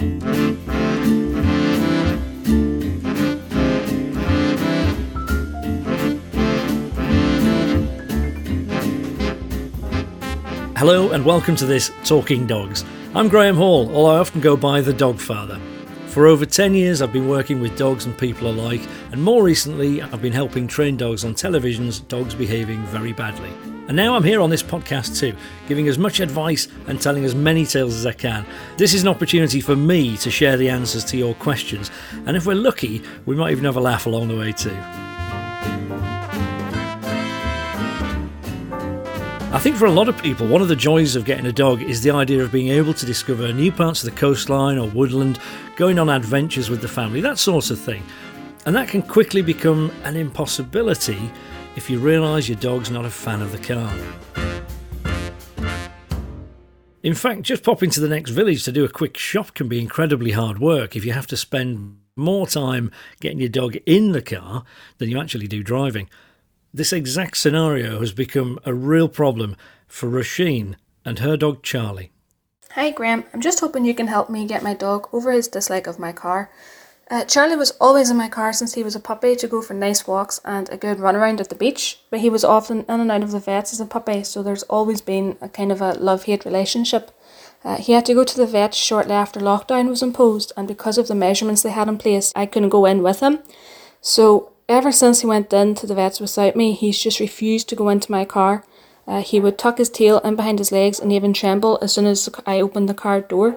Hello and welcome to this Talking Dogs. I'm Graham Hall, although I often go by the Dog Father. For over 10 years, I've been working with dogs and people alike, and more recently, I've been helping train dogs on television's dogs behaving very badly. And now I'm here on this podcast too, giving as much advice and telling as many tales as I can. This is an opportunity for me to share the answers to your questions, and if we're lucky, we might even have a laugh along the way too. I think for a lot of people, one of the joys of getting a dog is the idea of being able to discover new parts of the coastline or woodland, going on adventures with the family, that sort of thing. And that can quickly become an impossibility if you realise your dog's not a fan of the car. In fact, just popping to the next village to do a quick shop can be incredibly hard work if you have to spend more time getting your dog in the car than you actually do driving. This exact scenario has become a real problem for Roisin and her dog Charlie. Hi Graham, I'm just hoping you can help me get my dog over his dislike of my car. Uh, Charlie was always in my car since he was a puppy to go for nice walks and a good run around at the beach, but he was often in and out of the vets as a puppy, so there's always been a kind of a love hate relationship. Uh, he had to go to the vet shortly after lockdown was imposed, and because of the measurements they had in place, I couldn't go in with him. So Ever since he went in to the vets without me, he's just refused to go into my car. Uh, he would tuck his tail in behind his legs and even tremble as soon as I opened the car door.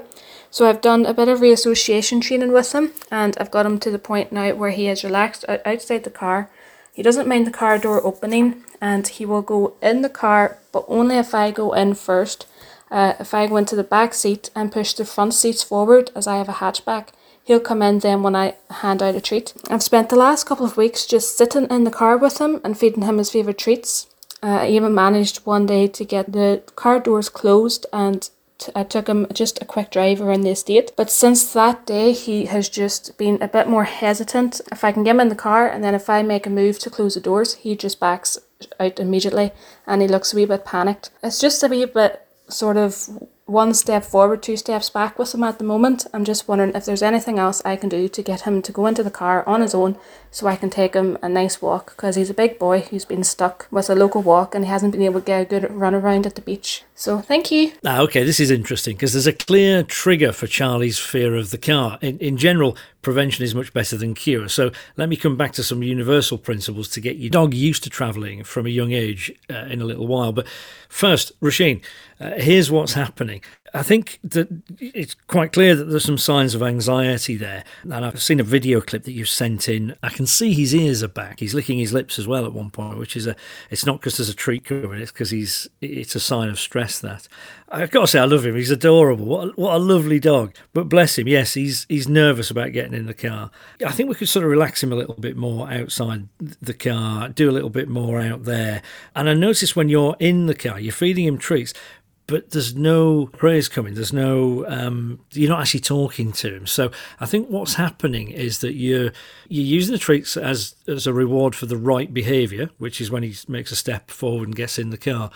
So I've done a bit of reassociation training with him, and I've got him to the point now where he is relaxed outside the car. He doesn't mind the car door opening, and he will go in the car, but only if I go in first. Uh, if I go into the back seat and push the front seats forward, as I have a hatchback, He'll come in then when I hand out a treat. I've spent the last couple of weeks just sitting in the car with him and feeding him his favourite treats. Uh, I even managed one day to get the car doors closed and I took him just a quick drive around the estate. But since that day, he has just been a bit more hesitant. If I can get him in the car and then if I make a move to close the doors, he just backs out immediately and he looks a wee bit panicked. It's just a wee bit sort of one step forward, two steps back with him at the moment. I'm just wondering if there's anything else I can do to get him to go into the car on his own so I can take him a nice walk because he's a big boy who's been stuck with a local walk and he hasn't been able to get a good run around at the beach. So thank you. Ah, okay, this is interesting because there's a clear trigger for Charlie's fear of the car. In, in general, prevention is much better than cure. So let me come back to some universal principles to get your dog used to travelling from a young age uh, in a little while. But first, Roisin, uh, here's what's happening. I think that it's quite clear that there's some signs of anxiety there. And I've seen a video clip that you've sent in. I can see his ears are back. He's licking his lips as well at one point, which is a. It's not because there's a treat coming. It's because he's. It's a sign of stress. That I've got to say, I love him. He's adorable. What a, what a lovely dog. But bless him. Yes, he's he's nervous about getting in the car. I think we could sort of relax him a little bit more outside the car. Do a little bit more out there. And I notice when you're in the car, you're feeding him treats but there's no praise coming. There's no um, you're not actually talking to him. So I think what's happening is that you're you're using the treats as as a reward for the right behaviour, which is when he makes a step forward and gets in the car.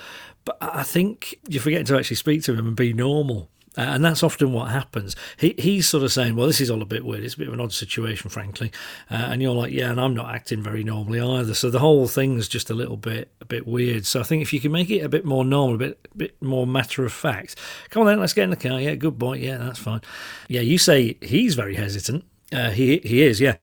But I think you're forgetting to actually speak to him and be normal. Uh, and that's often what happens. He, he's sort of saying, well, this is all a bit weird. It's a bit of an odd situation, frankly. Uh, and you're like, yeah, and I'm not acting very normally either. So the whole thing's just a little bit a bit weird. So I think if you can make it a bit more normal, a bit, a bit more matter of fact, come on then, let's get in the car. Yeah, good boy. Yeah, that's fine. Yeah, you say he's very hesitant. Uh, he he is, yeah.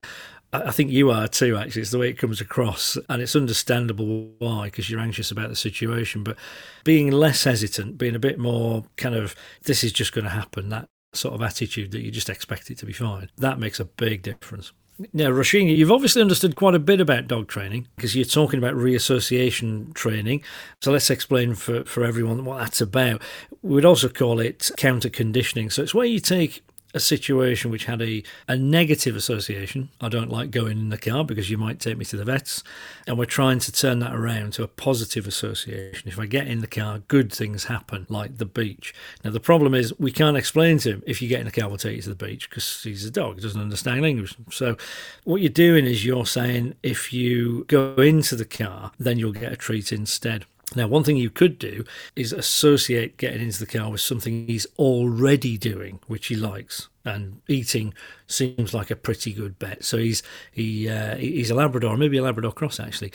I think you are too, actually. It's the way it comes across, and it's understandable why, because you're anxious about the situation. But being less hesitant, being a bit more kind of, this is just going to happen, that sort of attitude that you just expect it to be fine, that makes a big difference. Now, Roisin, you've obviously understood quite a bit about dog training because you're talking about reassociation training. So let's explain for, for everyone what that's about. We'd also call it counter conditioning. So it's where you take a situation which had a, a negative association. I don't like going in the car because you might take me to the vets. And we're trying to turn that around to a positive association. If I get in the car, good things happen, like the beach. Now, the problem is we can't explain to him if you get in the car, we'll take you to the beach because he's a dog, he doesn't understand English. So, what you're doing is you're saying if you go into the car, then you'll get a treat instead. Now, one thing you could do is associate getting into the car with something he's already doing, which he likes. And eating seems like a pretty good bet. So he's he uh, he's a Labrador, maybe a Labrador cross actually.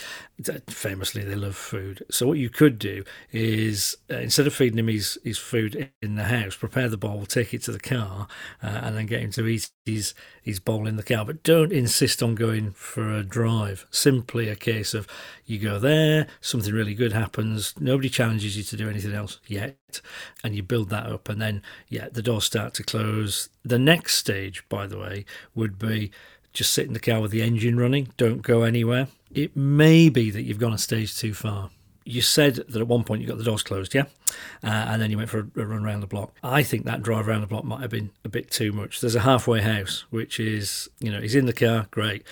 Famously, they love food. So what you could do is uh, instead of feeding him his, his food in the house, prepare the bowl, take it to the car, uh, and then get him to eat his his bowl in the car. But don't insist on going for a drive. Simply a case of you go there, something really good happens, nobody challenges you to do anything else yet, and you build that up, and then yeah, the doors start to close. The next stage, by the way, would be just sit in the car with the engine running, don't go anywhere. It may be that you've gone a stage too far. You said that at one point you got the doors closed, yeah? Uh, and then you went for a, a run around the block. I think that drive around the block might have been a bit too much. There's a halfway house, which is, you know, he's in the car, great.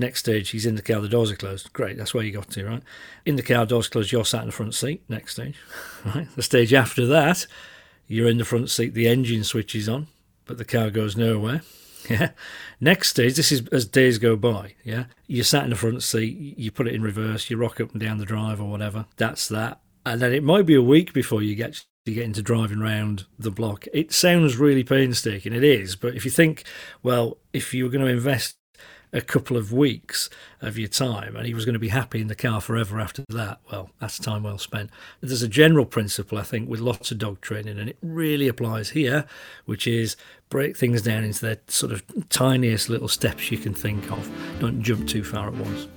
Next stage, he's in the car, the doors are closed. Great, that's where you got to, right? In the car, doors closed, you're sat in the front seat. Next stage, right? The stage after that, you're in the front seat, the engine switches on, but the car goes nowhere. Yeah. Next stage, this is as days go by. Yeah. You're sat in the front seat, you put it in reverse, you rock up and down the drive or whatever. That's that. And then it might be a week before you get to get into driving around the block. It sounds really painstaking. It is. But if you think, well, if you were going to invest a couple of weeks of your time and he was going to be happy in the car forever after that, well, that's time well spent. There's a general principle, I think, with lots of dog training, and it really applies here, which is break things down into the sort of tiniest little steps you can think of. Don't jump too far at once.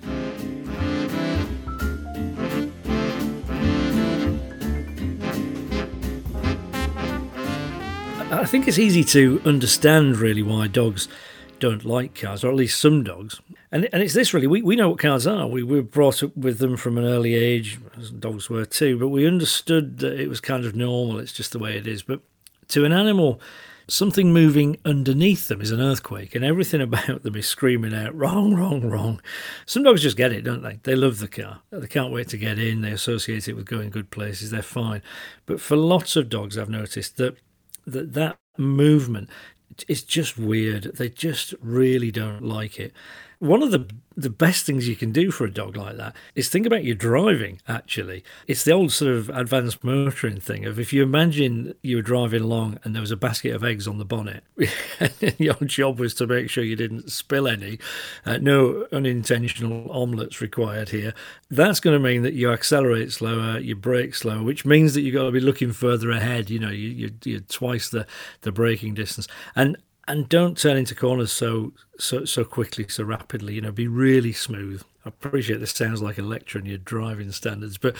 I think it's easy to understand really why dogs don't like cars, or at least some dogs. And and it's this really. We, we know what cars are. We were brought up with them from an early age, as dogs were too. But we understood that it was kind of normal. It's just the way it is. But to an animal, something moving underneath them is an earthquake, and everything about them is screaming out wrong, wrong, wrong. Some dogs just get it, don't they? They love the car. They can't wait to get in. They associate it with going good places. They're fine. But for lots of dogs, I've noticed that that that movement it's just weird. They just really don't like it. One of the the best things you can do for a dog like that is think about your driving actually. It's the old sort of advanced motoring thing of if you imagine you were driving along and there was a basket of eggs on the bonnet and your job was to make sure you didn't spill any. Uh, no unintentional omelettes required here. That's going to mean that you accelerate slower you brake slower which means that you've got to be looking further ahead you know you, you, you're twice the the braking distance. And and don't turn into corners so so so quickly, so rapidly. You know, be really smooth. I appreciate this sounds like a lecture on your driving standards, but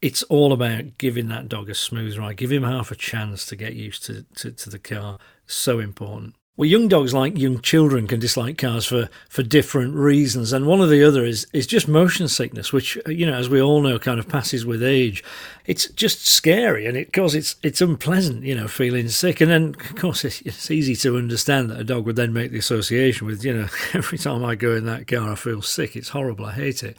it's all about giving that dog a smooth ride. Give him half a chance to get used to, to, to the car. So important. Well, young dogs, like young children, can dislike cars for, for different reasons, and one of the other is is just motion sickness, which uh, you know, as we all know, kind of passes with age. It's just scary, and it cause it's it's unpleasant, you know, feeling sick. And then, of course, it's, it's easy to understand that a dog would then make the association with, you know, every time I go in that car, I feel sick. It's horrible. I hate it.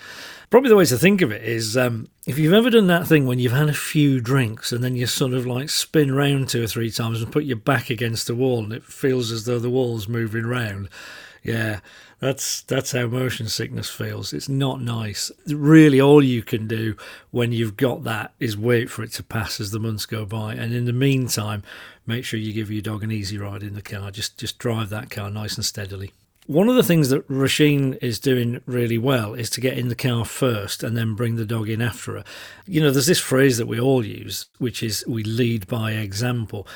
Probably the way to think of it is um, if you've ever done that thing when you've had a few drinks and then you sort of like spin round two or three times and put your back against the wall and it feels as though the wall's moving round. Yeah, that's that's how motion sickness feels. It's not nice. Really, all you can do when you've got that is wait for it to pass as the months go by, and in the meantime, make sure you give your dog an easy ride in the car. Just just drive that car nice and steadily. One of the things that Roisin is doing really well is to get in the car first and then bring the dog in after her. You know, there's this phrase that we all use, which is we lead by example.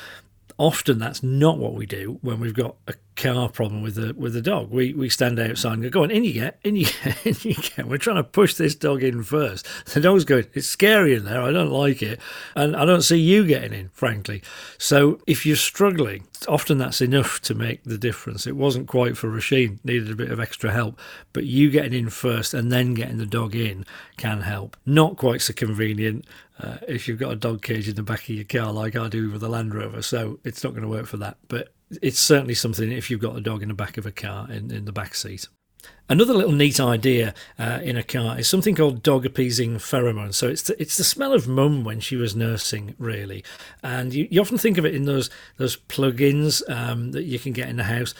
Often that's not what we do when we've got a car problem with the with the dog. We we stand outside and go, go on, in you get, in you get, in you get. We're trying to push this dog in first. The dog's going, it's scary in there. I don't like it, and I don't see you getting in, frankly. So if you're struggling, often that's enough to make the difference. It wasn't quite for Roisin; needed a bit of extra help, but you getting in first and then getting the dog in can help. Not quite so convenient. Uh, if you've got a dog cage in the back of your car like I do with the Land Rover, so it's not going to work for that. But it's certainly something if you've got a dog in the back of a car in, in the back seat. Another little neat idea uh, in a car is something called dog appeasing pheromones. So it's the, it's the smell of mum when she was nursing, really, and you, you often think of it in those those plugins um, that you can get in the house.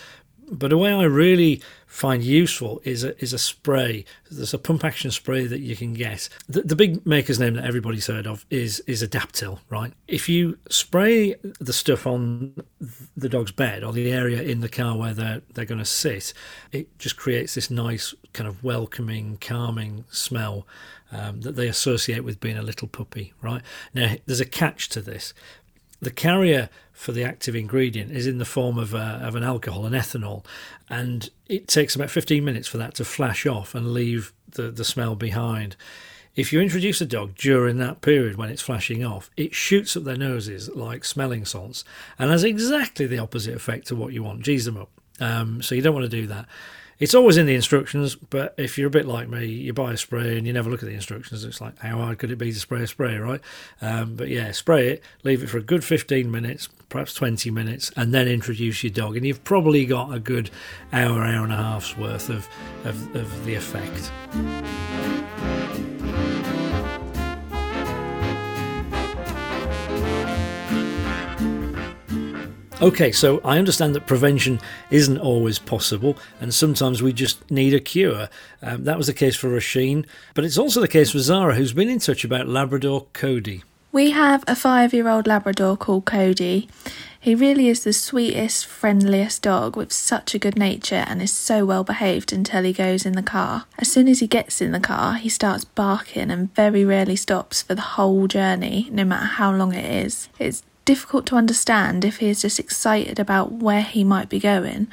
But a way I really find useful is a, is a spray. There's a pump action spray that you can get. The, the big maker's name that everybody's heard of is is Adaptil, right? If you spray the stuff on the dog's bed or the area in the car where they're they're going to sit, it just creates this nice kind of welcoming, calming smell um, that they associate with being a little puppy, right? Now, there's a catch to this the carrier for the active ingredient is in the form of, uh, of an alcohol, an ethanol, and it takes about 15 minutes for that to flash off and leave the, the smell behind. If you introduce a dog during that period when it's flashing off, it shoots up their noses like smelling salts and has exactly the opposite effect to what you want. G's them up. Um, so you don't want to do that. It's always in the instructions, but if you're a bit like me, you buy a spray and you never look at the instructions. It's like, how hard could it be to spray a spray, right? Um, but yeah, spray it, leave it for a good 15 minutes, perhaps 20 minutes, and then introduce your dog. And you've probably got a good hour, hour and a half's worth of, of, of the effect. Okay, so I understand that prevention isn't always possible, and sometimes we just need a cure. Um, that was the case for Roisin, but it's also the case for Zara, who's been in touch about Labrador Cody. We have a five year old Labrador called Cody. He really is the sweetest, friendliest dog with such a good nature and is so well behaved until he goes in the car. As soon as he gets in the car, he starts barking and very rarely stops for the whole journey, no matter how long it is. It's difficult to understand if he is just excited about where he might be going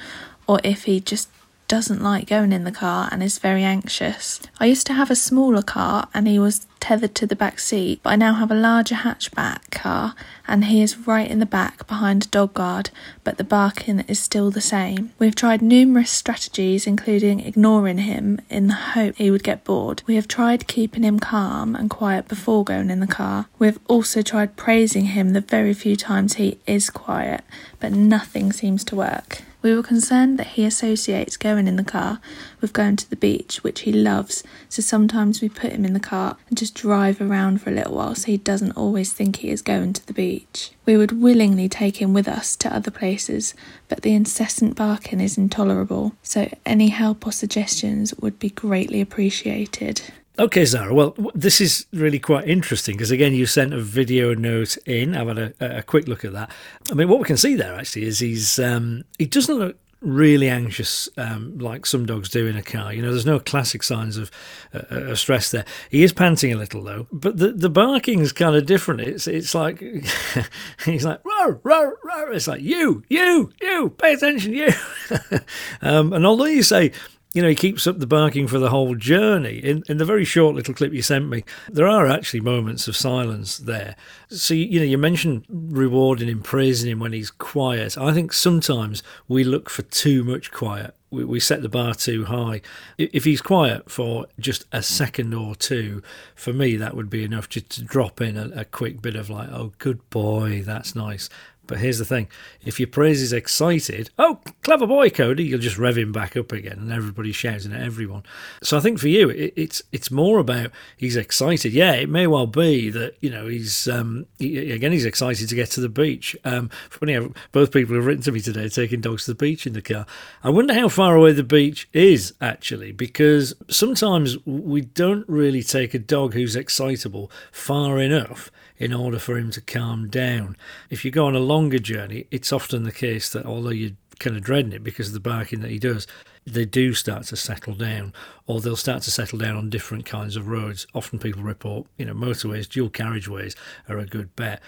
or if he just doesn't like going in the car and is very anxious. I used to have a smaller car and he was tethered to the back seat, but I now have a larger hatchback car and he is right in the back behind a dog guard, but the barking is still the same. We've tried numerous strategies, including ignoring him in the hope he would get bored. We have tried keeping him calm and quiet before going in the car. We have also tried praising him the very few times he is quiet, but nothing seems to work. We were concerned that he associates going in the car with going to the beach, which he loves, so sometimes we put him in the car and just drive around for a little while so he doesn't always think he is going to the beach. We would willingly take him with us to other places, but the incessant barking is intolerable, so any help or suggestions would be greatly appreciated. Okay, Zara. Well, this is really quite interesting because again, you sent a video note in. I've had a, a, quick look at that. I mean, what we can see there actually is he's um, he doesn't look really anxious um, like some dogs do in a car. You know, there's no classic signs of uh, stress there. He is panting a little though, but the the barking is kind of different. It's it's like he's like roar roar roar. It's like you you you pay attention you. um, and although you say you know, he keeps up the barking for the whole journey. In, in the very short little clip you sent me, there are actually moments of silence there. So, you know, you mentioned rewarding him, praising him when he's quiet. I think sometimes we look for too much quiet. We, we set the bar too high. If he's quiet for just a second or two, for me, that would be enough just to drop in a, a quick bit of like, oh, good boy, that's nice. But here's the thing if your praise is excited, oh, clever boy, Cody, you'll just rev him back up again and everybody's shouting at everyone. So I think for you, it, it's it's more about he's excited. Yeah, it may well be that, you know, he's, um, he, again, he's excited to get to the beach. Um, funny, both people have written to me today taking dogs to the beach in the car. I wonder how far away the beach is actually, because sometimes we don't really take a dog who's excitable far enough in order for him to calm down. If you go on a longer journey, it's often the case that although you're kind of dreading it because of the barking that he does, they do start to settle down, or they'll start to settle down on different kinds of roads. Often people report, you know, motorways, dual carriageways are a good bet.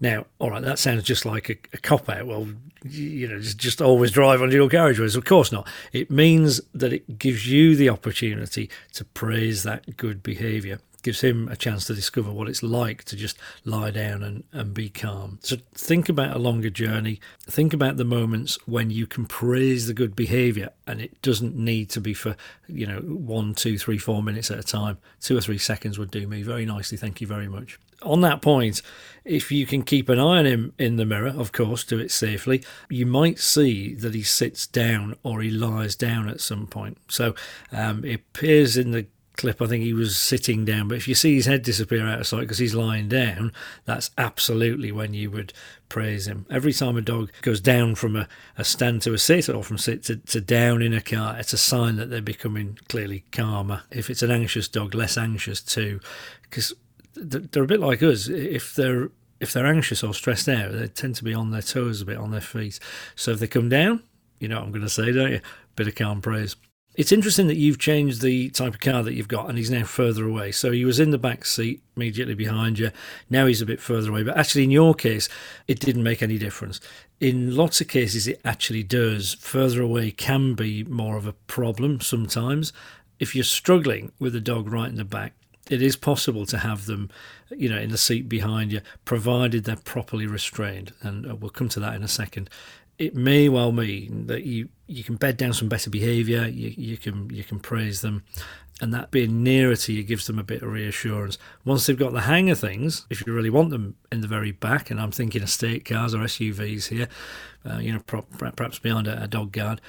Now, all right, that sounds just like a, a cop out. Well, you know, just, just always drive on dual carriageways. Of course not. It means that it gives you the opportunity to praise that good behaviour gives him a chance to discover what it's like to just lie down and, and be calm. So think about a longer journey. Think about the moments when you can praise the good behaviour and it doesn't need to be for, you know, one, two, three, four minutes at a time. Two or three seconds would do me very nicely. Thank you very much on that point, if you can keep an eye on him in the mirror, of course, do it safely, you might see that he sits down or he lies down at some point. So um, it appears in the clip, I think he was sitting down. But if you see his head disappear out of sight because he's lying down, that's absolutely when you would praise him. Every time a dog goes down from a, a stand to a sit or from sit to, to down in a car, it's a sign that they're becoming clearly calmer. If it's an anxious dog, less anxious too, because they're a bit like us. If they're if they're anxious or stressed out, they tend to be on their toes a bit, on their feet. So if they come down, you know what I'm going to say, don't you? Bit of calm praise. It's interesting that you've changed the type of car that you've got and he's now further away. So he was in the back seat immediately behind you. Now he's a bit further away. But actually, in your case, it didn't make any difference. In lots of cases, it actually does. Further away can be more of a problem sometimes. If you're struggling with a dog right in the back, it is possible to have them, you know, in the seat behind you, provided they're properly restrained. And uh, we'll come to that in a second. It may well mean that you, you can bed down some better behaviour. You, you can you can praise them, and that being nearer to you gives them a bit of reassurance. Once they've got the hang of things, if you really want them in the very back, and I'm thinking estate cars or SUVs here, uh, you know, perhaps behind a, a dog guard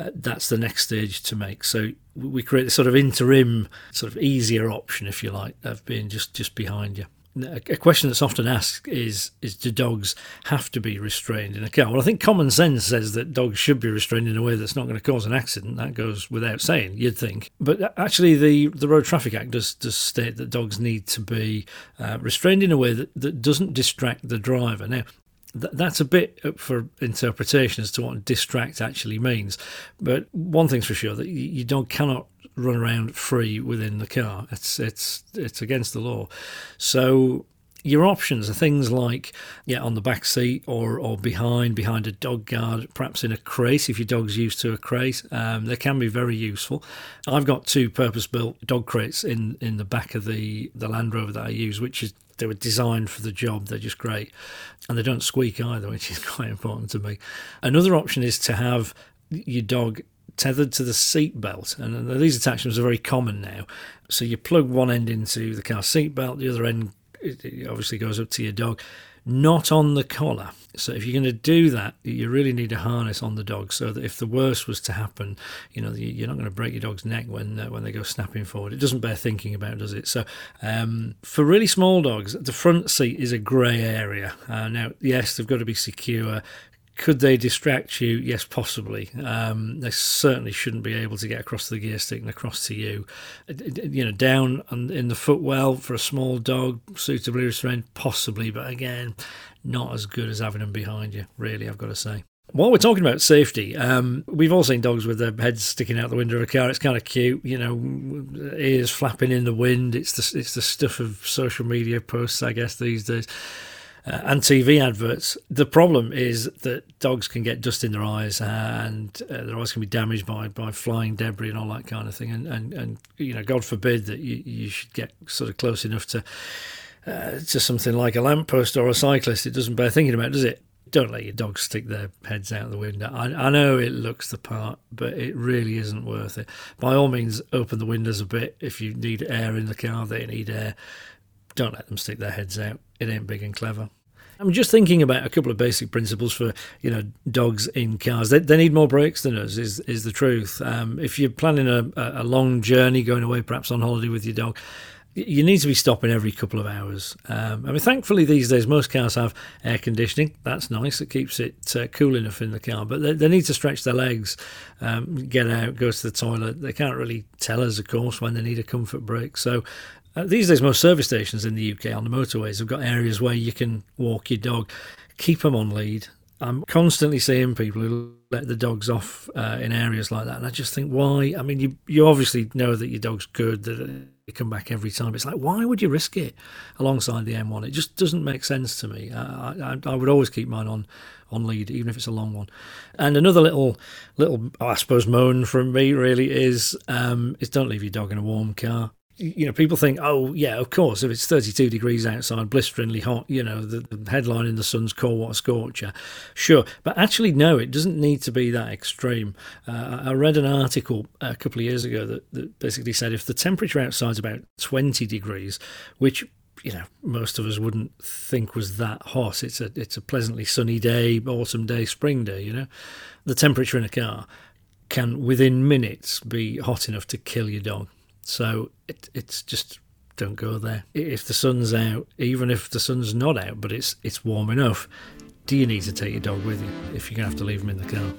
uh, that's the next stage to make. So we create a sort of interim, sort of easier option, if you like, of being just, just behind you. A question that's often asked is: Is do dogs have to be restrained in a car? Well, I think common sense says that dogs should be restrained in a way that's not going to cause an accident. That goes without saying, you'd think. But actually, the the Road Traffic Act does does state that dogs need to be uh, restrained in a way that, that doesn't distract the driver. Now, that's a bit up for interpretation as to what distract actually means. But one thing's for sure that you, you don't cannot run around free within the car. It's it's it's against the law. So your options are things like yeah on the back seat or or behind behind a dog guard perhaps in a crate if your dog's used to a crate um, they can be very useful i've got two purpose built dog crates in in the back of the the land rover that i use which is they were designed for the job. They're just great. And they don't squeak either, which is quite important to me. Another option is to have your dog tethered to the seat belt. And these attachments are very common now. So you plug one end into the car seat belt, the other end obviously goes up to your dog not on the collar. So if you're going to do that, you really need a harness on the dog so that if the worst was to happen, you know you're not going to break your dog's neck when uh, when they go snapping forward. It doesn't bear thinking about, does it? So um, for really small dogs, the front seat is a grey area. Uh, now, yes, they've got to be secure. Could they distract you? Yes, possibly. Um, they certainly shouldn't be able to get across the gear stick and across to you. You know, down in the footwell for a small dog, suitably restrained, possibly, but again, not as good as having them behind you, really, I've got to say. While we're talking about safety, um, we've all seen dogs with their heads sticking out the window of a car. It's kind of cute, you know, ears flapping in the wind. It's the it's the stuff of social media posts, I guess, these days uh, and TV adverts. The problem is that dogs can get dust in their eyes and uh, their eyes can be damaged by, by flying debris and all that kind of thing. And, and, and you know, God forbid that you, you should get sort of close enough to uh, to something like a lamppost or a cyclist. It doesn't bear thinking about, does it? Don't let your dogs stick their heads out of the window. I, I know it looks the part, but it really isn't worth it. By all means, open the windows a bit. If you need air in the car, they need air don't let them stick their heads out. It ain't big and clever. I'm just thinking about a couple of basic principles for you know dogs in cars. They, they need more breaks than us. Is is the truth? Um, if you're planning a, a long journey, going away perhaps on holiday with your dog, you need to be stopping every couple of hours. Um, I mean, thankfully these days most cars have air conditioning. That's nice. It keeps it uh, cool enough in the car. But they, they need to stretch their legs, um, get out, go to the toilet. They can't really tell us, of course, when they need a comfort break. So uh, these days, most service stations in the UK on the motorways have got areas where you can walk your dog. Keep them on lead. I'm constantly seeing people who let the dogs off uh, in areas like that, and I just think, why? I mean, you you obviously know that your dog's good, that they come back every time. It's like, why would you risk it alongside the M1? It just doesn't make sense to me. I, I, I would always keep mine on on lead, even if it's a long one. And another little little, I suppose, moan from me really is um, is don't leave your dog in a warm car you know, people think, oh, yeah, of course, if it's 32 degrees outside, blisteringly hot, you know, the, the headline in the Sun's call what a scorcher. Sure. But actually, no, it doesn't need to be that extreme. Uh, I read an article a couple of years ago that, that basically said if the temperature outside is about 20 degrees, which you know most of us wouldn't think was that hot. It's a it's a pleasantly sunny day, autumn day, spring day. You know, the temperature in a car can within minutes be hot enough to kill your dog So it, it's just don't go there. If the sun's out, even if the sun's not out, but it's it's warm enough, do you need to take your dog with you if you're to have to leave him in the car?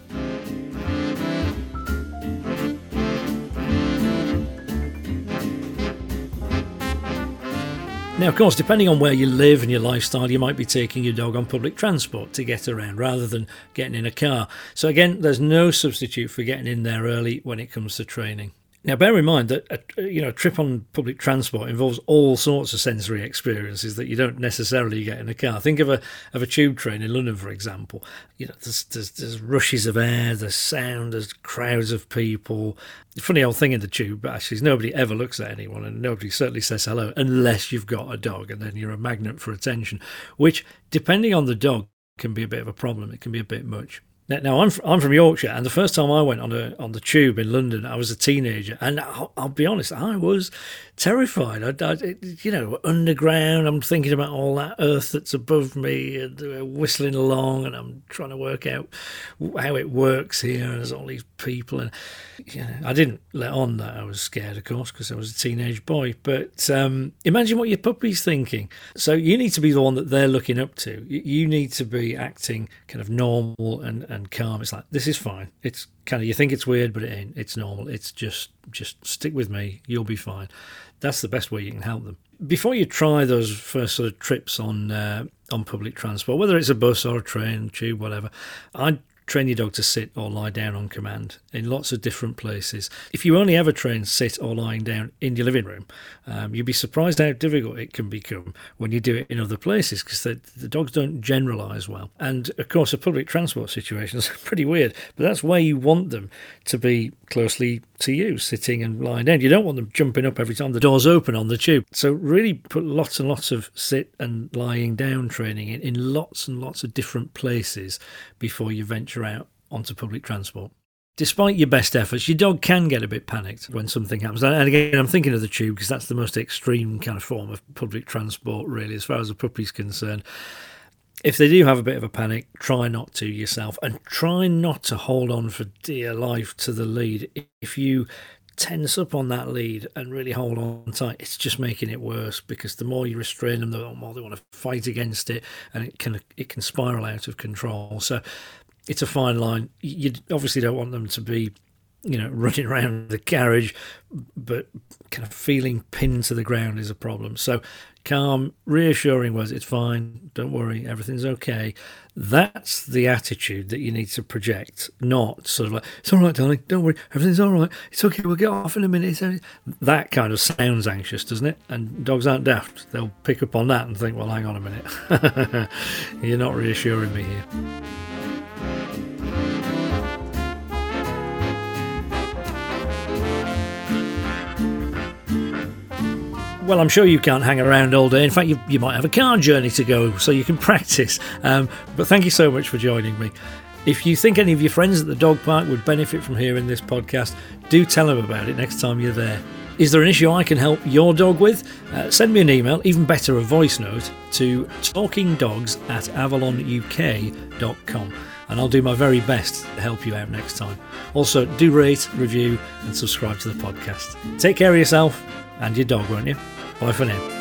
Now, of course, depending on where you live and your lifestyle, you might be taking your dog on public transport to get around rather than getting in a car. So, again, there's no substitute for getting in there early when it comes to training. Now, bear in mind that a, you know a trip on public transport involves all sorts of sensory experiences that you don't necessarily get in a car. Think of a of a tube train in London, for example. You know, there's, there's, there's rushes of air, there's sound, there's crowds of people. Funny old thing in the tube, actually, is nobody ever looks at anyone, and nobody certainly says hello unless you've got a dog, and then you're a magnet for attention. Which, depending on the dog, can be a bit of a problem. It can be a bit much. Now I'm I'm from Yorkshire, and the first time I went on a on the tube in London, I was a teenager, and I'll, I'll be honest, I was terrified. I, I, you know, underground. I'm thinking about all that earth that's above me, and whistling along, and I'm trying to work out how it works here. And there's all these people, and you know, I didn't let on that I was scared, of course, because I was a teenage boy. But um, imagine what your puppy's thinking. So you need to be the one that they're looking up to. You need to be acting kind of normal and and calm. It's like this is fine. It's kind of you think it's weird, but it ain't. It's normal. It's just just stick with me. You'll be fine. That's the best way you can help them. Before you try those first sort of trips on uh, on public transport, whether it's a bus or a train, tube, whatever, I'd train your dog to sit or lie down on command in lots of different places. If you only ever train sit or lying down in your living room, um, you'd be surprised how difficult it can become when you do it in other places because the, the dogs don't generalise well. And of course, a public transport situation is pretty weird, but that's where you want them to be closely to you, sitting and lying down. You don't want them jumping up every time the doors open on the tube. So really put lots and lots of sit and lying down training in, in lots and lots of different places before you venture out onto public transport. Despite your best efforts, your dog can get a bit panicked when something happens. And again, I'm thinking of the tube because that's the most extreme kind of form of public transport, really, as far as a puppy's concerned if they do have a bit of a panic, try not to yourself and try not to hold on for dear life to the lead. If you tense up on that lead and really hold on tight, it's just making it worse because the more you restrain them, the more they want to fight against it, and it can it can spiral out of control. So it's a fine line. You obviously don't want them to be you know, running around the carriage, but kind of feeling pinned to the ground is a problem. So, calm, reassuring words, it's fine, don't worry, everything's okay. That's the attitude that you need to project, not sort of like, it's all right, darling, don't worry, everything's all right, it's okay, we'll get off in a minute. That kind of sounds anxious, doesn't it? And dogs aren't daft. They'll pick up on that and think, well, hang on a minute, you're not reassuring me here. Well, I'm sure you can't hang around all day. In fact, you, you might have a car journey to go so you can practice. Um, but thank you so much for joining me. If you think any of your friends at the dog park would benefit from hearing this podcast, do tell them about it next time you're there. Is there an issue I can help your dog with? Uh, send me an email, even better, a voice note, to talkingdogs at avalonuk.com and I'll do my very best to help you out next time. Also, do rate, review, and subscribe to the podcast. Take care of yourself and your dog, won't you? Bye for now.